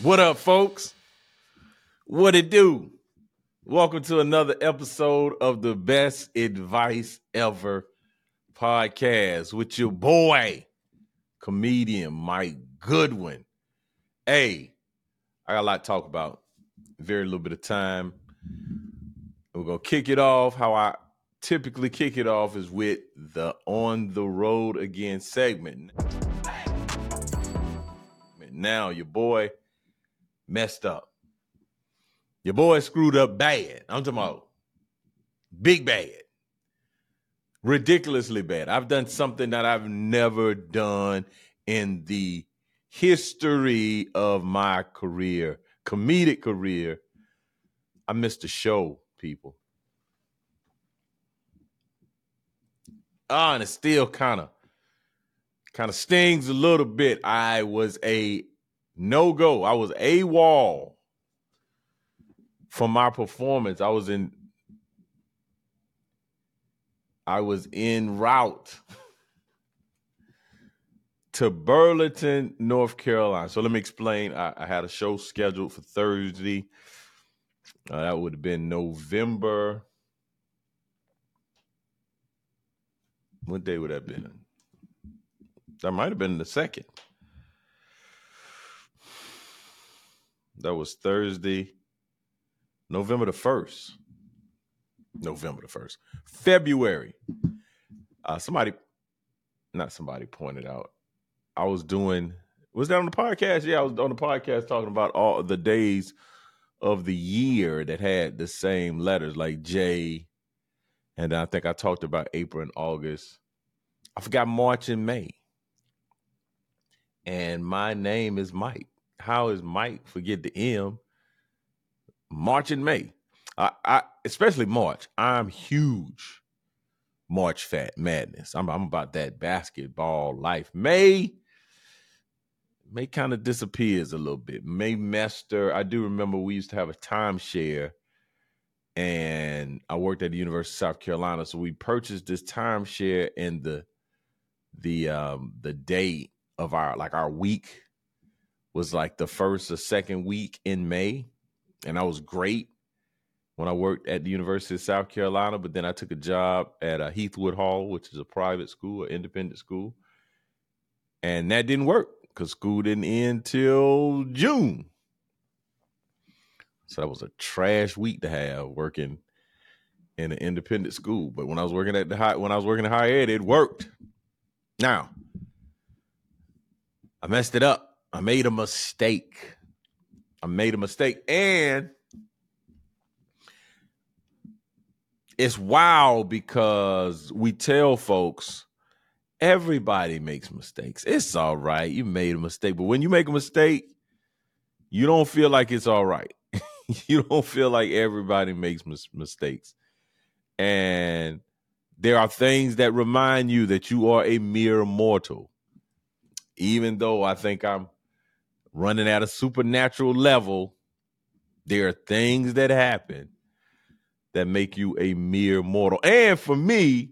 What up, folks? What it do? Welcome to another episode of the Best Advice Ever podcast with your boy, comedian Mike Goodwin. Hey, I got a lot to talk about. Very little bit of time. We're gonna kick it off. How I typically kick it off is with the on the road again segment. Now your boy messed up. Your boy screwed up bad. I'm talking about big bad. Ridiculously bad. I've done something that I've never done in the history of my career, comedic career. I missed a show, people. Ah, and it still kind of kind of stings a little bit. I was a no go. I was AWOL from my performance. I was in I was en route to Burlington, North Carolina. So let me explain. I, I had a show scheduled for Thursday. Uh, that would have been November. What day would that have been? That might have been the second. That was Thursday, November the 1st. November the 1st. February. Uh, somebody, not somebody pointed out. I was doing, was that on the podcast? Yeah, I was on the podcast talking about all the days of the year that had the same letters, like J. And I think I talked about April and August. I forgot March and May. And my name is Mike. How is Mike forget the M? March and May. I, I especially March. I'm huge March fat madness. I'm I'm about that basketball life. May May kind of disappears a little bit. Maymester. I do remember we used to have a timeshare, and I worked at the University of South Carolina. So we purchased this timeshare, and the the um the date of our like our week was like the first or second week in May, and I was great when I worked at the University of South Carolina. But then I took a job at a uh, Heathwood Hall, which is a private school, an independent school, and that didn't work because school didn't end till June. So that was a trash week to have working in an independent school. But when I was working at the high, when I was working at higher ed, it worked. Now, I messed it up. I made a mistake. I made a mistake. And it's wild because we tell folks everybody makes mistakes. It's all right. You made a mistake. But when you make a mistake, you don't feel like it's all right. you don't feel like everybody makes mis- mistakes. And there are things that remind you that you are a mere mortal. Even though I think I'm running at a supernatural level, there are things that happen that make you a mere mortal. And for me,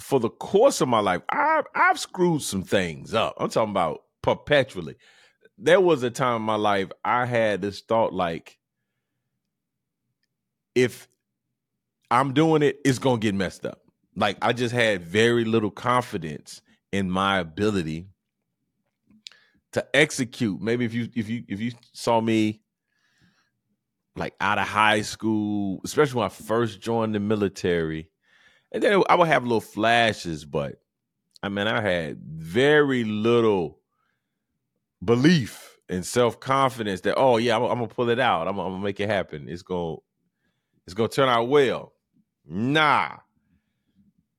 for the course of my life, I've I've screwed some things up. I'm talking about perpetually. There was a time in my life I had this thought like, if I'm doing it, it's gonna get messed up. Like I just had very little confidence in my ability to execute. Maybe if you if you if you saw me like out of high school, especially when I first joined the military, and then I would have little flashes, but I mean I had very little belief and self confidence that oh yeah I'm, I'm, gonna pull it out. I'm, I'm gonna make it happen. It's gonna it's gonna turn out well. Nah,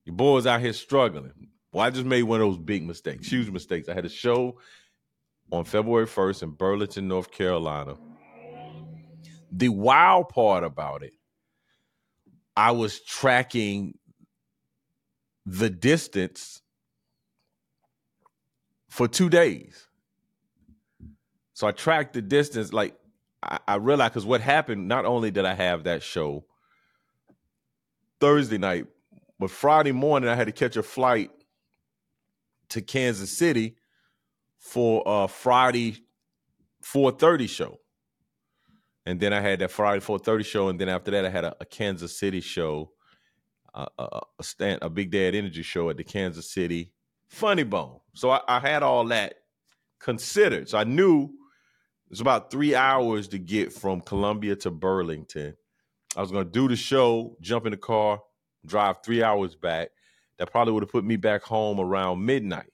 your boys out here struggling. Well, I just made one of those big mistakes, huge mistakes. I had a show on February 1st in Burlington, North Carolina. The wild part about it, I was tracking the distance for two days. So I tracked the distance. Like I, I realized because what happened, not only did I have that show Thursday night, but Friday morning I had to catch a flight to Kansas City for a Friday 4:30 show. And then I had that Friday 4:30 show, and then after that, I had a, a Kansas City show, a, a stand, a Big Dad Energy show at the Kansas City Funny Bone. So I, I had all that considered. So I knew it's about three hours to get from Columbia to Burlington. I was going to do the show, jump in the car, drive three hours back. That probably would have put me back home around midnight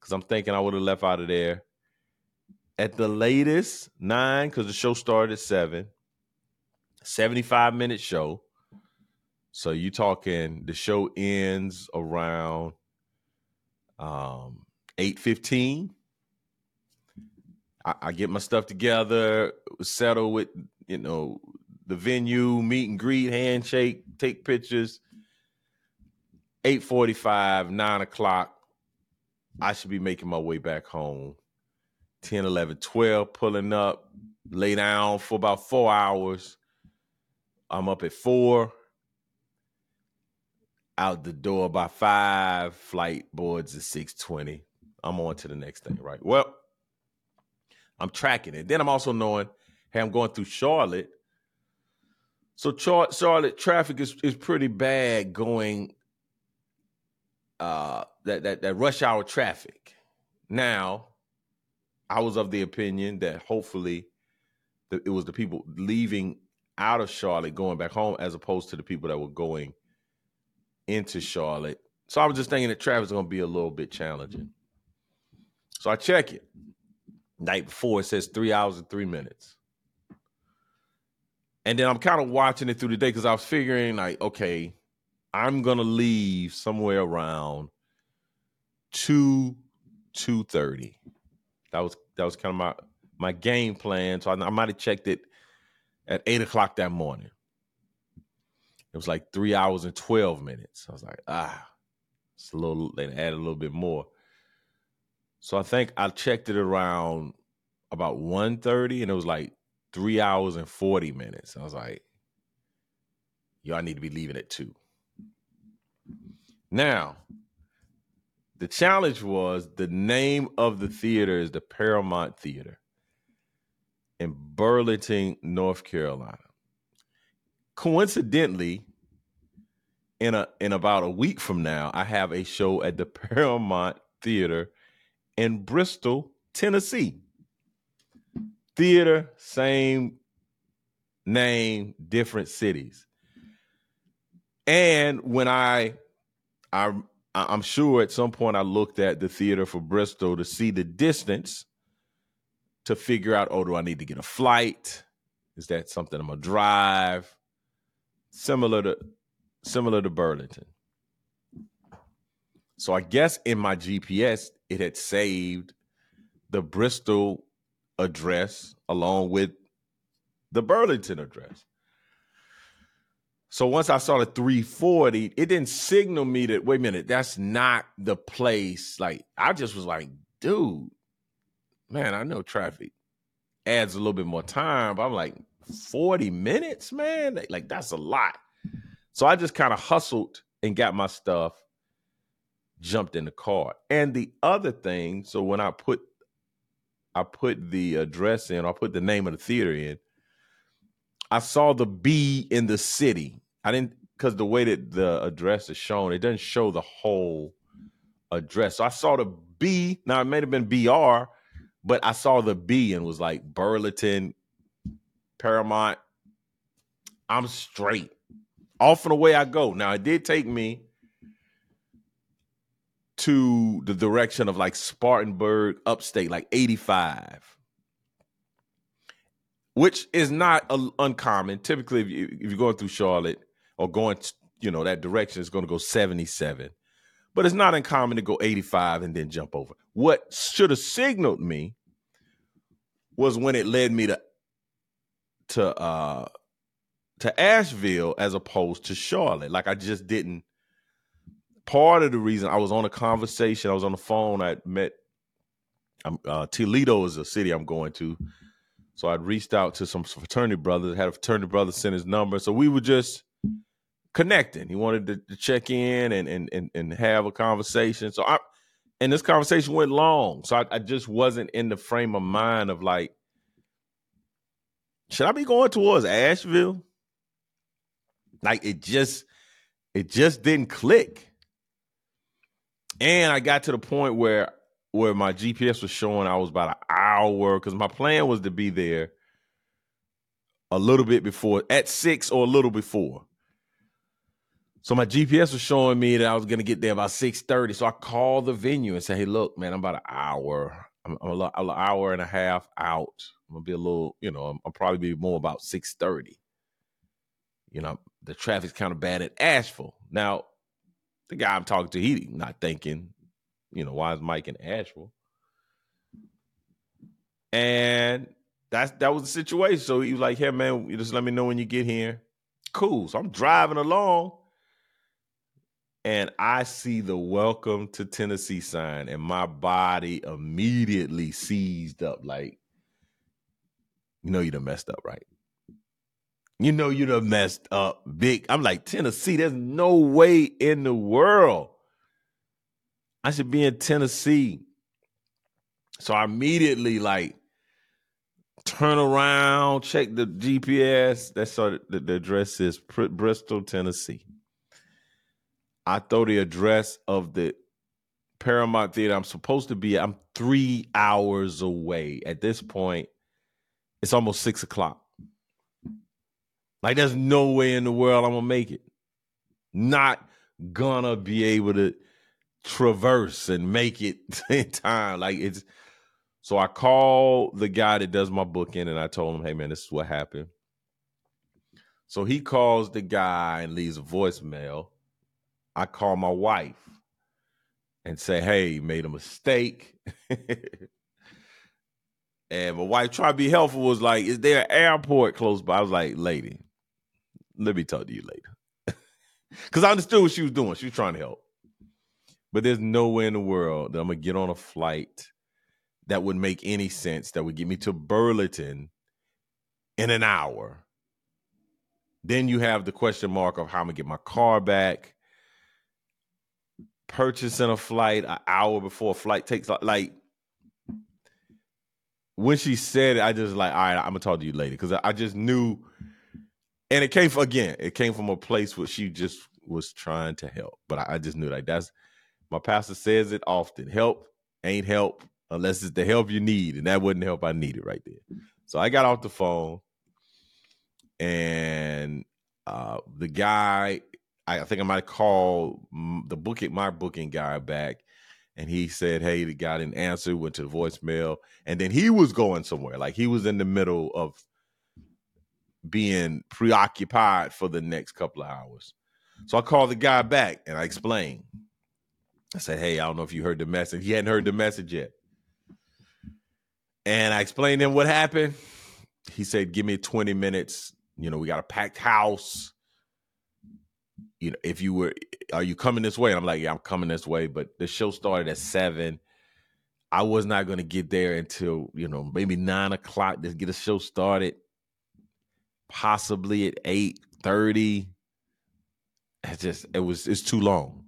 because I'm thinking I would have left out of there at the latest nine because the show started at seven. 75 minute show. So you talking the show ends around um 815 I, I, get my stuff together settle with you know the venue meet and greet handshake take pictures 845 9 o'clock i should be making my way back home 10 11 12 pulling up lay down for about four hours i'm up at four out the door by five. Flight boards at six twenty. I'm on to the next thing, right? Well, I'm tracking it. Then I'm also knowing, hey, I'm going through Charlotte. So Charlotte traffic is is pretty bad going. Uh, that that that rush hour traffic. Now, I was of the opinion that hopefully, the, it was the people leaving out of Charlotte going back home as opposed to the people that were going into Charlotte. So I was just thinking that traffic is going to be a little bit challenging. So I check it. Night before it says three hours and three minutes. And then I'm kind of watching it through the day because I was figuring like, okay, I'm gonna leave somewhere around two two thirty. That was that was kind of my my game plan. So I, I might have checked it at eight o'clock that morning. It was like three hours and 12 minutes. I was like, ah, it's a little, they added a little bit more. So I think I checked it around about 1.30 and it was like three hours and 40 minutes. I was like, y'all need to be leaving at two. Now, the challenge was the name of the theater is the Paramount Theater in Burlington, North Carolina coincidentally, in a in about a week from now, I have a show at the Paramount Theater in Bristol, Tennessee. Theater, same name, different cities. And when I I I'm sure at some point I looked at the theater for Bristol to see the distance to figure out, oh, do I need to get a flight? Is that something I'm gonna drive? similar to similar to Burlington. So I guess in my GPS it had saved the Bristol address along with the Burlington address. So once I saw the 340, it didn't signal me that, wait a minute, that's not the place. Like, I just was like, dude, man, I know traffic adds a little bit more time, but I'm like, 40 minutes, man. Like that's a lot. So I just kind of hustled and got my stuff, jumped in the car. And the other thing, so when I put I put the address in, I put the name of the theater in, I saw the B in the city. I didn't because the way that the address is shown, it doesn't show the whole address. So I saw the B. Now it may have been BR, but I saw the B and was like Burlington, Paramount. I'm straight. Off and away I go. Now it did take me to the direction of like Spartanburg, upstate, like 85, which is not a, uncommon. Typically, if, you, if you're going through Charlotte or going, you know, that direction it's going to go 77, but it's not uncommon to go 85 and then jump over. What should have signaled me was when it led me to to uh to Asheville as opposed to Charlotte. Like I just didn't. Part of the reason I was on a conversation, I was on the phone. I met. I'm, uh, Toledo is a city I'm going to, so I'd reached out to some fraternity brothers. Had a fraternity brother send his number, so we were just connecting. He wanted to, to check in and, and and and have a conversation. So I and this conversation went long. So I, I just wasn't in the frame of mind of like, should I be going towards Asheville? Like it just, it just didn't click. And I got to the point where where my GPS was showing I was about an hour because my plan was to be there a little bit before at six or a little before. So my GPS was showing me that I was gonna get there about six thirty. So I called the venue and said, "Hey, look, man, I'm about an hour. I'm, I'm hour and a half out. I'm gonna be a little, you know, I'll probably be more about six thirty. You know, the traffic's kind of bad at Asheville. Now, the guy I'm talking to, he not thinking, you know, why is Mike in Asheville? And that's that was the situation. So he was like, "Hey, man, just let me know when you get here." Cool. So I'm driving along and I see the welcome to Tennessee sign, and my body immediately seized up like, you know, you done messed up, right? You know, you done messed up big. I'm like, Tennessee, there's no way in the world I should be in Tennessee. So I immediately like turn around, check the GPS. That's so the, the address is Bristol, Tennessee. I throw the address of the Paramount Theater I'm supposed to be. I'm three hours away. At this point, it's almost six o'clock. Like, there's no way in the world I'm gonna make it. Not gonna be able to traverse and make it in time. Like it's so I call the guy that does my booking and I told him, hey man, this is what happened. So he calls the guy and leaves a voicemail. I call my wife and say, hey, made a mistake. and my wife tried to be helpful, was like, is there an airport close by? I was like, lady, let me talk to you later. Because I understood what she was doing. She was trying to help. But there's no way in the world that I'm gonna get on a flight that would make any sense that would get me to Burlington in an hour. Then you have the question mark of how I'm gonna get my car back. Purchasing a flight an hour before a flight takes like when she said it, I just like, all right, I'm gonna talk to you later because I just knew, and it came from again, it came from a place where she just was trying to help, but I, I just knew like that's my pastor says it often help ain't help unless it's the help you need. And that wasn't help I needed right there. So I got off the phone and uh, the guy, I think I might call the booking, my booking guy back. And he said, Hey, the guy didn't answer, went to the voicemail. And then he was going somewhere. Like he was in the middle of being preoccupied for the next couple of hours. So I called the guy back and I explained. I said, Hey, I don't know if you heard the message. He hadn't heard the message yet. And I explained to him what happened. He said, Give me 20 minutes. You know, we got a packed house. You know, if you were, are you coming this way? And I'm like, Yeah, I'm coming this way. But the show started at seven. I was not going to get there until, you know, maybe nine o'clock to get a show started, possibly at 8 30. It just, it was, it's too long.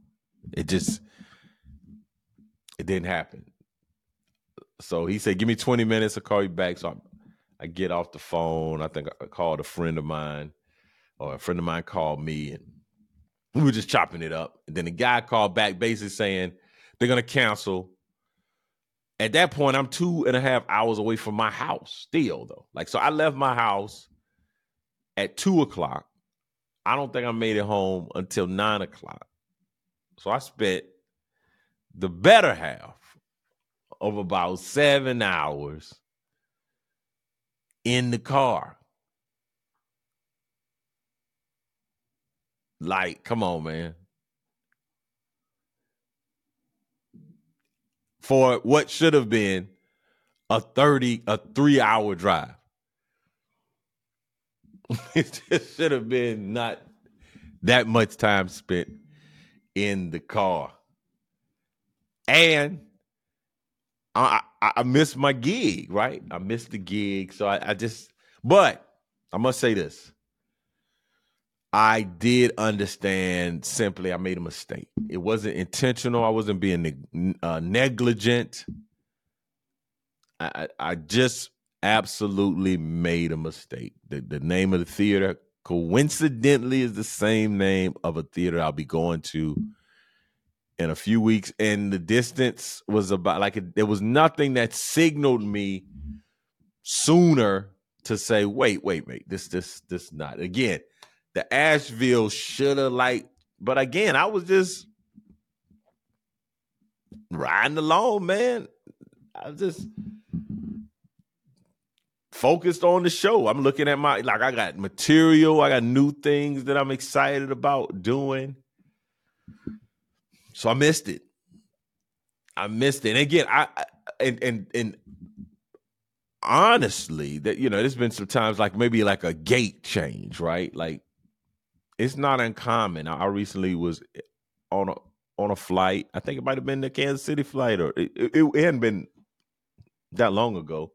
It just, it didn't happen. So he said, "Give me 20 minutes. I'll call you back." So I, I get off the phone. I think I called a friend of mine, or a friend of mine called me, and we were just chopping it up. And then the guy called back, basically saying they're gonna cancel. At that point, I'm two and a half hours away from my house. Still, though, like so, I left my house at two o'clock. I don't think I made it home until nine o'clock. So I spent the better half of about seven hours in the car. Like, come on, man. For what should have been a 30, a three hour drive. it just should have been not that much time spent in the car and I, I, I missed my gig, right? I missed the gig, so I, I just. But I must say this: I did understand simply I made a mistake. It wasn't intentional. I wasn't being uh, negligent. I, I just absolutely made a mistake. The, the name of the theater coincidentally is the same name of a theater I'll be going to in a few weeks. And the distance was about like it, there was nothing that signaled me sooner to say, wait, wait, wait, this, this, this not. Again, the Asheville should have like, but again, I was just riding along, man. I was just focused on the show. I'm looking at my like I got material, I got new things that I'm excited about doing. So I missed it. I missed it. And again, I, I and and and honestly, that you know, there's been some times like maybe like a gate change, right? Like it's not uncommon. I recently was on a on a flight. I think it might have been the Kansas City flight, or it, it, it hadn't been that long ago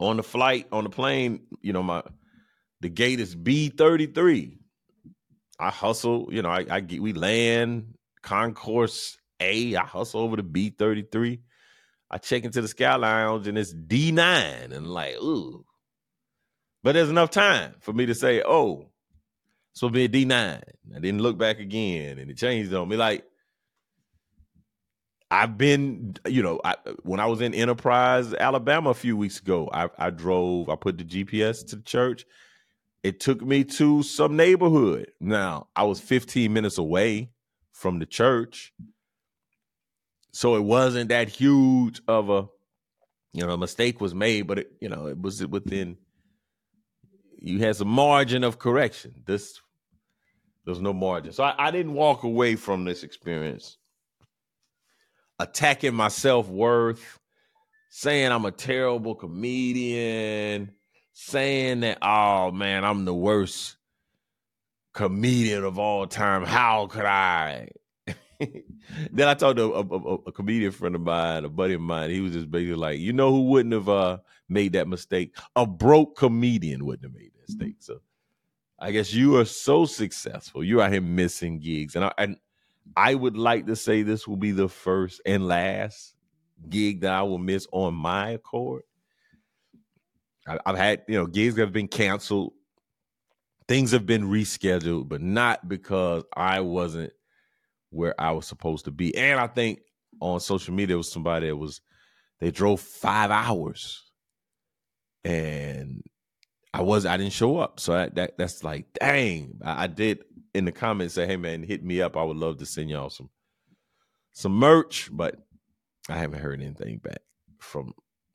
on the flight on the plane you know my the gate is b33 i hustle you know i, I get we land concourse a i hustle over to b33 i check into the sky lounge and it's d9 and like ooh. But there's enough time for me to say oh so be a d9 i didn't look back again and it changed on me. Like I've been, you know, I, when I was in Enterprise, Alabama, a few weeks ago, I, I drove, I put the GPS to the church. It took me to some neighborhood. Now, I was 15 minutes away from the church. So it wasn't that huge of a, you know, mistake was made, but it, you know, it was within, you had some margin of correction. This, there's no margin. So I, I didn't walk away from this experience attacking my self worth, saying I'm a terrible comedian, saying that, oh man, I'm the worst comedian of all time. How could I? then I talked to a, a, a, comedian friend of mine, a buddy of mine. He was just basically like, you know, who wouldn't have uh, made that mistake? A broke comedian wouldn't have made that mistake. So I guess you are so successful. You're out here missing gigs, and I, and I would like to say this will be the first and last gig that I will miss on my accord. I, have had, you know, gigs that have been canceled, things have been rescheduled, but not because I wasn't where I was supposed to be. And I think on social media was somebody that was they drove five hours and I was I didn't show up. So that, that that's like, dang, I, I did in the comments say, "Hey man, hit me up. I would love to send y'all some some merch." But I haven't heard anything back from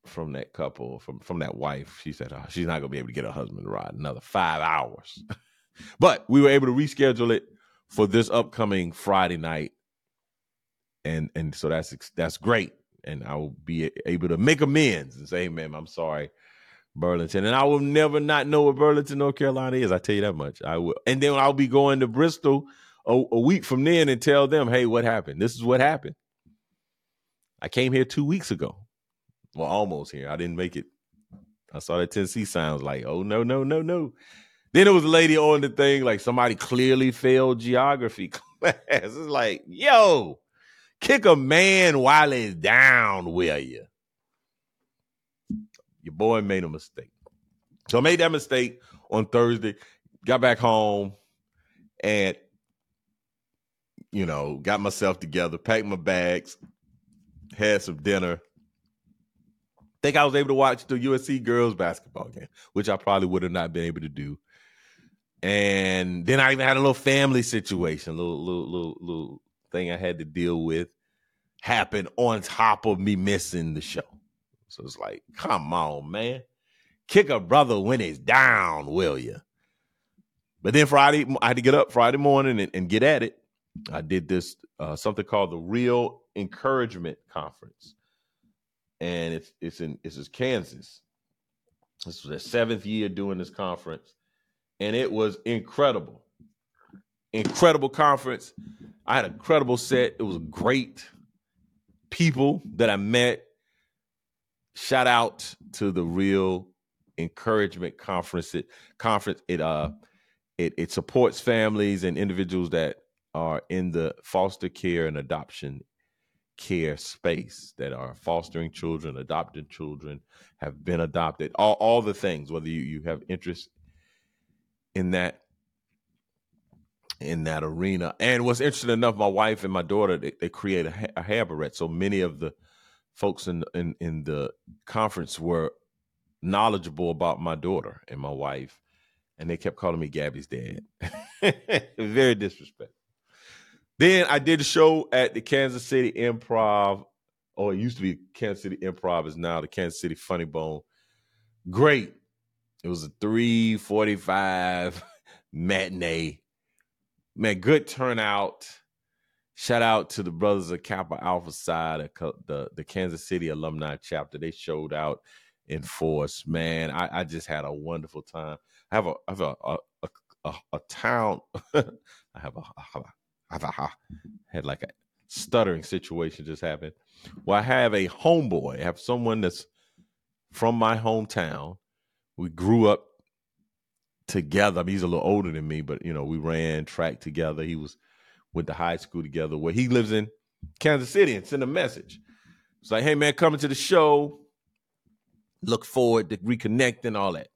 from that couple, from from that wife. She said oh, she's not gonna be able to get her husband to ride another five hours. but we were able to reschedule it for this upcoming Friday night, and and so that's that's great. And I will be able to make amends and say, "Hey man, I'm sorry." Burlington, and I will never not know what Burlington, North Carolina is. I tell you that much. I will, and then I'll be going to Bristol a, a week from then and tell them, "Hey, what happened? This is what happened." I came here two weeks ago. Well, almost here. I didn't make it. I saw that Tennessee sounds like, oh no, no, no, no. Then there was a lady on the thing, like somebody clearly failed geography class. It's like, yo, kick a man while he's down, will you? Your boy made a mistake. So I made that mistake on Thursday, got back home, and you know, got myself together, packed my bags, had some dinner. Think I was able to watch the USC girls basketball game, which I probably would have not been able to do. And then I even had a little family situation, little little little little thing I had to deal with happen on top of me missing the show. So it's like, come on, man. Kick a brother when he's down, will you? But then Friday, I had to get up Friday morning and, and get at it. I did this uh, something called the Real Encouragement Conference, and it's it's in it's in Kansas. This was their seventh year doing this conference, and it was incredible, incredible conference. I had a incredible set. It was great people that I met shout out to the real encouragement conference it, conference it uh it, it supports families and individuals that are in the foster care and adoption care space that are fostering children, adopting children, have been adopted, all, all the things, whether you, you have interest in that in that arena. And what's interesting enough, my wife and my daughter, they, they create a, a haberette. So many of the folks in, in in the conference were knowledgeable about my daughter and my wife, and they kept calling me Gabby's dad. Very disrespectful. Then I did a show at the Kansas City Improv. Oh, it used to be Kansas City Improv, is now the Kansas City Funny Bone. Great. It was a 345 matinee. Man, good turnout. Shout out to the brothers of Kappa Alpha Psi, the, the Kansas City alumni chapter. They showed out in force. Man, I, I just had a wonderful time. I have a I have a a, a, a town. I have a, I have a I ah. had like a stuttering situation just happened. Well, I have a homeboy. I have someone that's from my hometown. We grew up together. I mean, he's a little older than me, but you know, we ran track together. He was with the high school together. Where he lives in Kansas City, and sent a message. It's like, hey man, coming to the show. Look forward to reconnecting, all that.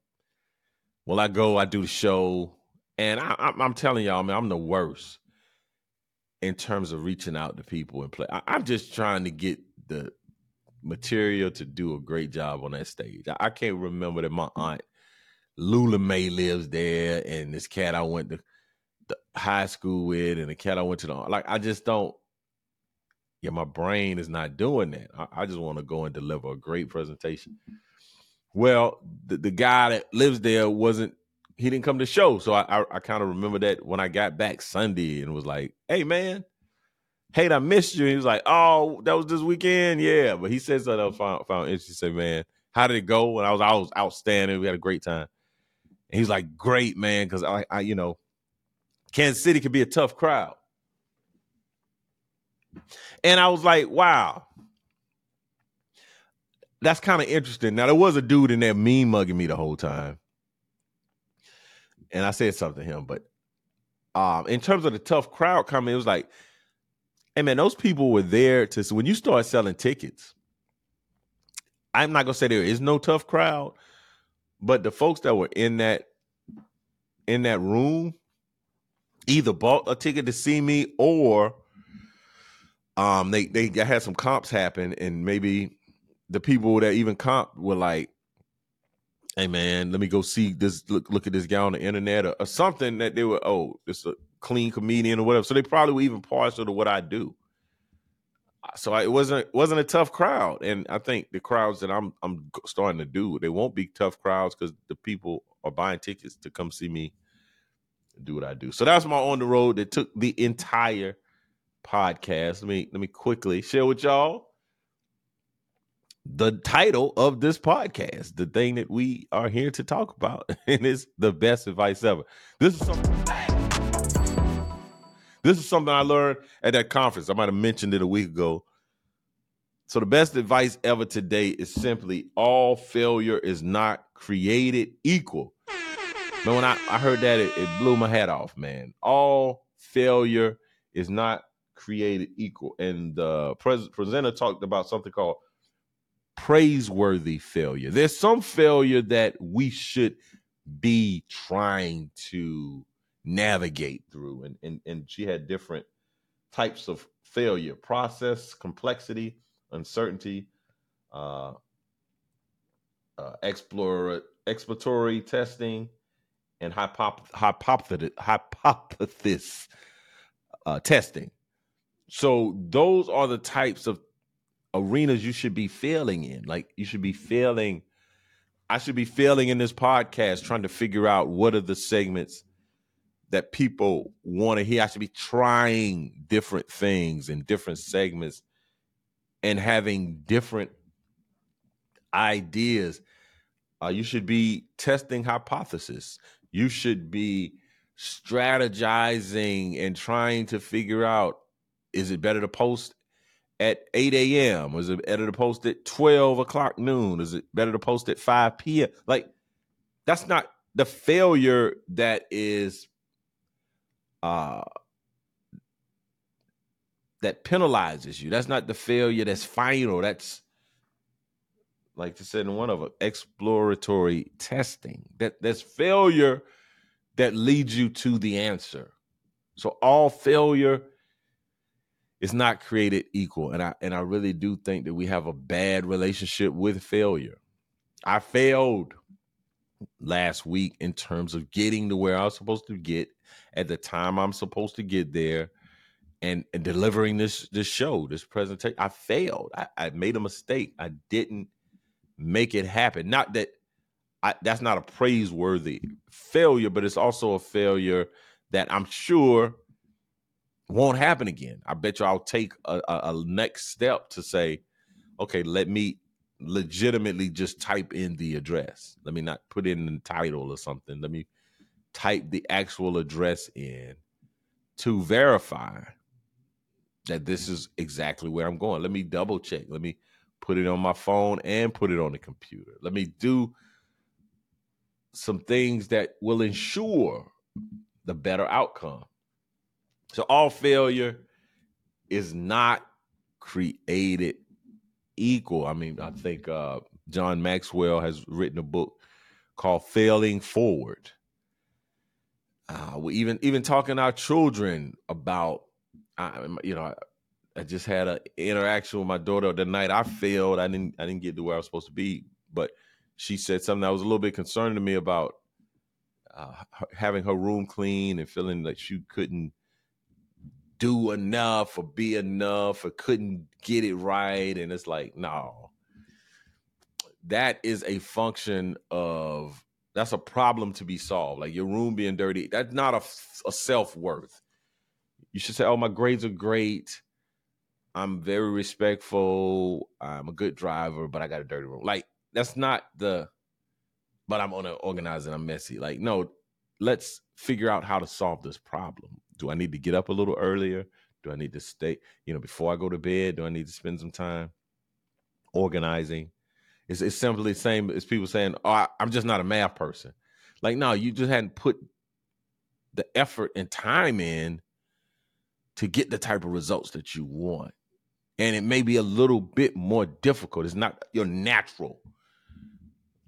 Well, I go, I do the show, and I, am telling y'all, man, I'm the worst in terms of reaching out to people and play. I, am just trying to get the material to do a great job on that stage. I, I can't remember that my aunt Lula May lives there, and this cat I went to the high school with, and the cat I went to the like. I just don't. Yeah, my brain is not doing that. I, I just want to go and deliver a great presentation. Well, the, the guy that lives there wasn't he didn't come to show. So I I, I kind of remember that when I got back Sunday and was like, "Hey man, hey, I missed you." And he was like, "Oh, that was this weekend, yeah." But he said something I found found interesting. Said, "Man, how did it go?" And I was I was outstanding. We had a great time. And he's like, "Great man," because I I you know, Kansas City could be a tough crowd. And I was like, "Wow." That's kind of interesting. Now there was a dude in there mean mugging me the whole time and I said something to him, but um, in terms of the tough crowd coming, it was like, hey man, those people were there to when you start selling tickets. I'm not gonna say there is no tough crowd, but the folks that were in that in that room either bought a ticket to see me or um they they had some comps happen and maybe the people that even comp were like hey man, let me go see this look look at this guy on the internet or, or something that they were, oh, it's a clean comedian or whatever. So they probably were even partial to what I do. So I, it wasn't wasn't a tough crowd, and I think the crowds that I'm I'm starting to do they won't be tough crowds because the people are buying tickets to come see me do what I do. So that's my on the road that took the entire podcast. Let me let me quickly share with y'all the title of this podcast, the thing that we are here to talk about, and it's the best advice ever. This is something. This is something I learned at that conference. I might have mentioned it a week ago. So the best advice ever today is simply all failure is not created equal. Man, when I, I heard that, it, it blew my head off, man. All failure is not created equal. And the pres- presenter talked about something called praiseworthy failure. There's some failure that we should be trying to navigate through. And, and, and she had different types of failure process, complexity, uncertainty, uh, uh, explore, exploratory testing, and hypop- hypothesis, uh, testing. So those are the types of arenas you should be failing in. Like you should be failing. I should be failing in this podcast trying to figure out what are the segments that people want to hear. I should be trying different things in different segments and having different ideas. Uh, you should be testing hypothesis. You should be strategizing and trying to figure out is it better to post at 8 a.m.? Is it better to post at 12 o'clock noon? Is it better to post at 5 p.m.? Like, that's not the failure that is uh that penalizes you. That's not the failure that's final. That's like I said in one of them, exploratory testing. That that's failure that leads you to the answer. So all failure is not created equal. And I and I really do think that we have a bad relationship with failure. I failed last week in terms of getting to where I was supposed to get at the time I'm supposed to get there and, and delivering this this show, this presentation. I failed. I, I made a mistake. I didn't make it happen. Not that I, that's not a praiseworthy failure, but it's also a failure that I'm sure won't happen again. I bet you I'll take a, a, a next step to say, okay, let me legitimately just type in the address. Let me not put in the title or something. Let me type the actual address in to verify that this is exactly where I'm going. Let me double check. Let me put it on my phone and put it on the computer. Let me do some things that will ensure the better outcome. So all failure is not created equal. I mean, I think uh, John Maxwell has written a book called Failing Forward. Uh, we even even talking our children about, uh, you know, I, I just had an interaction with my daughter the night I failed. I didn't I didn't get to where I was supposed to be, but she said something that was a little bit concerning to me about uh, having her room clean and feeling like she couldn't do enough or be enough or couldn't get it right. And it's like, no, that is a function of that's a problem to be solved. Like your room being dirty, that's not a, a self worth. You should say, oh, my grades are great. I'm very respectful. I'm a good driver, but I got a dirty room. Like that's not the. But I'm on organized and I'm messy. Like no, let's figure out how to solve this problem. Do I need to get up a little earlier? Do I need to stay, you know, before I go to bed? Do I need to spend some time organizing? It's, it's simply the same as people saying, "Oh, I, I'm just not a math person." Like, no, you just hadn't put the effort and time in to get the type of results that you want. And it may be a little bit more difficult. It's not your natural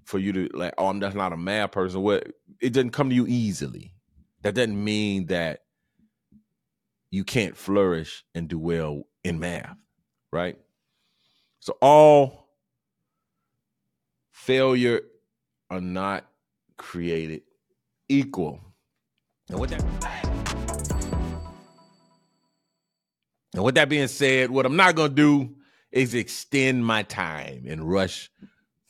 for you to like, oh, I'm just not a math person. What it doesn't come to you easily. That doesn't mean that you can't flourish and do well in math, right? So all failure are not created equal. And with that and with that being said, what I'm not gonna do is extend my time and rush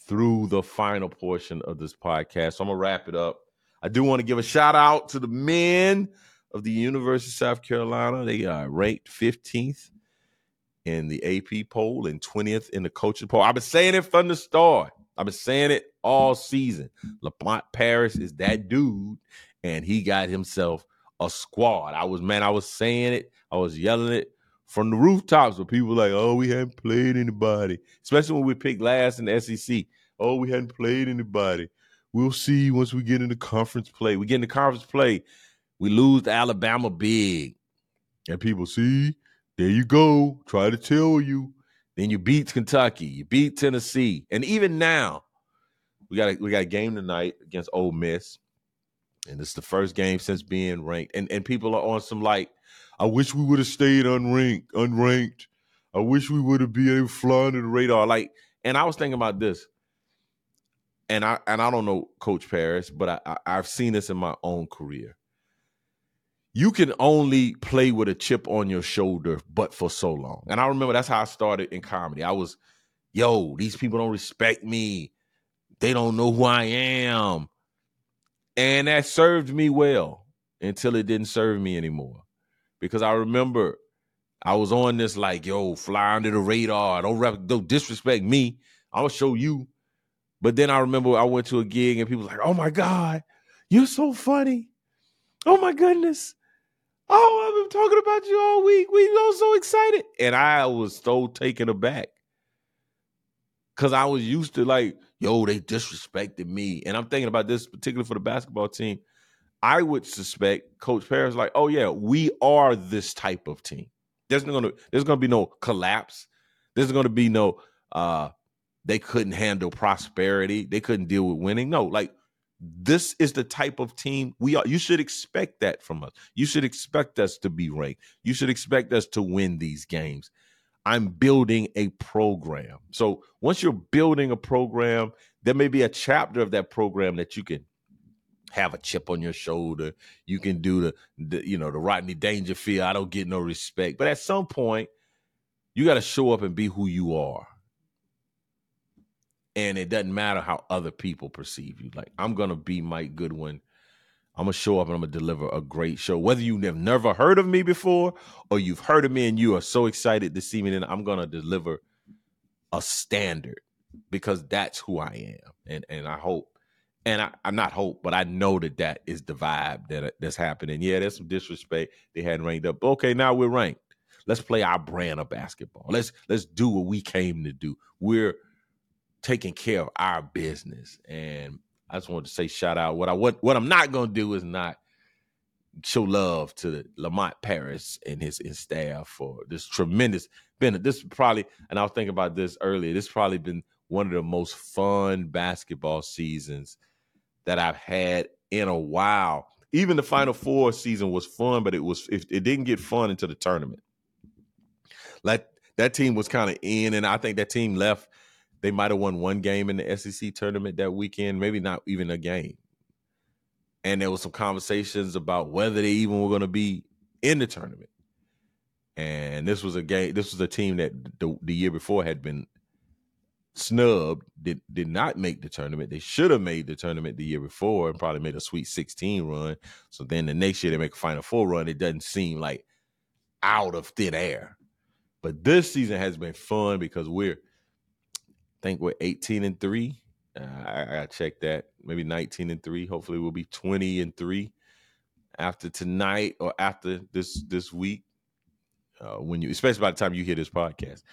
through the final portion of this podcast. So I'm gonna wrap it up. I do want to give a shout out to the men of the University of South Carolina. They are ranked 15th in the AP poll and 20th in the coaching poll. I've been saying it from the start. I've been saying it all season. Lamont Paris is that dude, and he got himself a squad. I was man, I was saying it, I was yelling it from the rooftops, but people like, oh, we haven't played anybody, especially when we picked last in the SEC. Oh, we hadn't played anybody. We'll see once we get into conference play. We get into conference play. We lose to Alabama big. And people see, there you go. Try to tell you. Then you beat Kentucky, you beat Tennessee. And even now, we got a, we got a game tonight against Ole Miss. And it's the first game since being ranked. And and people are on some like, I wish we would have stayed unranked, unranked. I wish we would have been able to fly under the radar. Like, and I was thinking about this. And I and I don't know Coach Paris, but I, I I've seen this in my own career you can only play with a chip on your shoulder, but for so long. And I remember that's how I started in comedy. I was, yo, these people don't respect me. They don't know who I am. And that served me well until it didn't serve me anymore. Because I remember I was on this like, yo, fly under the radar. Don't, rep- don't disrespect me. I'll show you. But then I remember I went to a gig and people were like, oh my God, you're so funny. Oh my goodness. Oh, I've been talking about you all week. We all so excited. And I was so taken aback. Cause I was used to like, yo, they disrespected me. And I'm thinking about this, particularly for the basketball team. I would suspect Coach Paris like, oh yeah, we are this type of team. There's gonna there's gonna be no collapse. There's gonna be no uh they couldn't handle prosperity. They couldn't deal with winning. No, like this is the type of team we are. You should expect that from us. You should expect us to be ranked. You should expect us to win these games. I'm building a program. So once you're building a program, there may be a chapter of that program that you can have a chip on your shoulder. You can do the, the you know, the Rodney Dangerfield. I don't get no respect. But at some point, you got to show up and be who you are and it doesn't matter how other people perceive you. Like I'm gonna be Mike Goodwin. I'm gonna show up and I'm gonna deliver a great show. Whether you have never heard of me before or you've heard of me and you are so excited to see me, then I'm gonna deliver a standard because that's who I am. And and I hope, and I, I'm not hope, but I know that that is the vibe that that's happening. Yeah, there's some disrespect. They hadn't ranked up. Okay, now we're ranked. Let's play our brand of basketball. Let's let's do what we came to do. We're taking care of our business. And I just wanted to say shout out. What I what what I'm not gonna do is not show love to Lamont Paris and his, his staff for this tremendous been this probably and I was thinking about this earlier. This probably been one of the most fun basketball seasons that I've had in a while. Even the Final Four season was fun, but it was it, it didn't get fun until the tournament. Like that team was kind of in, and I think that team left they might have won one game in the SEC tournament that weekend, maybe not even a game. And there was some conversations about whether they even were going to be in the tournament. And this was a game. This was a team that the, the year before had been snubbed. Did did not make the tournament. They should have made the tournament the year before and probably made a Sweet 16 run. So then the next year they make a Final Four run. It doesn't seem like out of thin air. But this season has been fun because we're think we're 18 and three. Uh, I, I gotta check that. Maybe 19 and three. Hopefully, we'll be 20 and three after tonight or after this this week. Uh, when you, especially by the time you hear this podcast.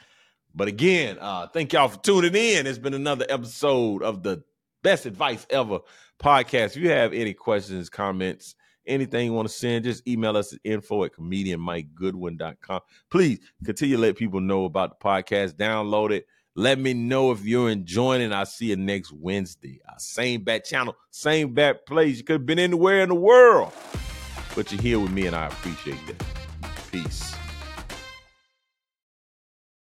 But again, uh, thank y'all for tuning in. It's been another episode of the Best Advice Ever podcast. If you have any questions, comments, anything you want to send, just email us at info at comedianmikegoodwin.com. Please continue to let people know about the podcast. Download it. Let me know if you're enjoying it. I'll see you next Wednesday. Uh, same bat channel, same bat place. You could have been anywhere in the world, but you're here with me, and I appreciate that. Peace.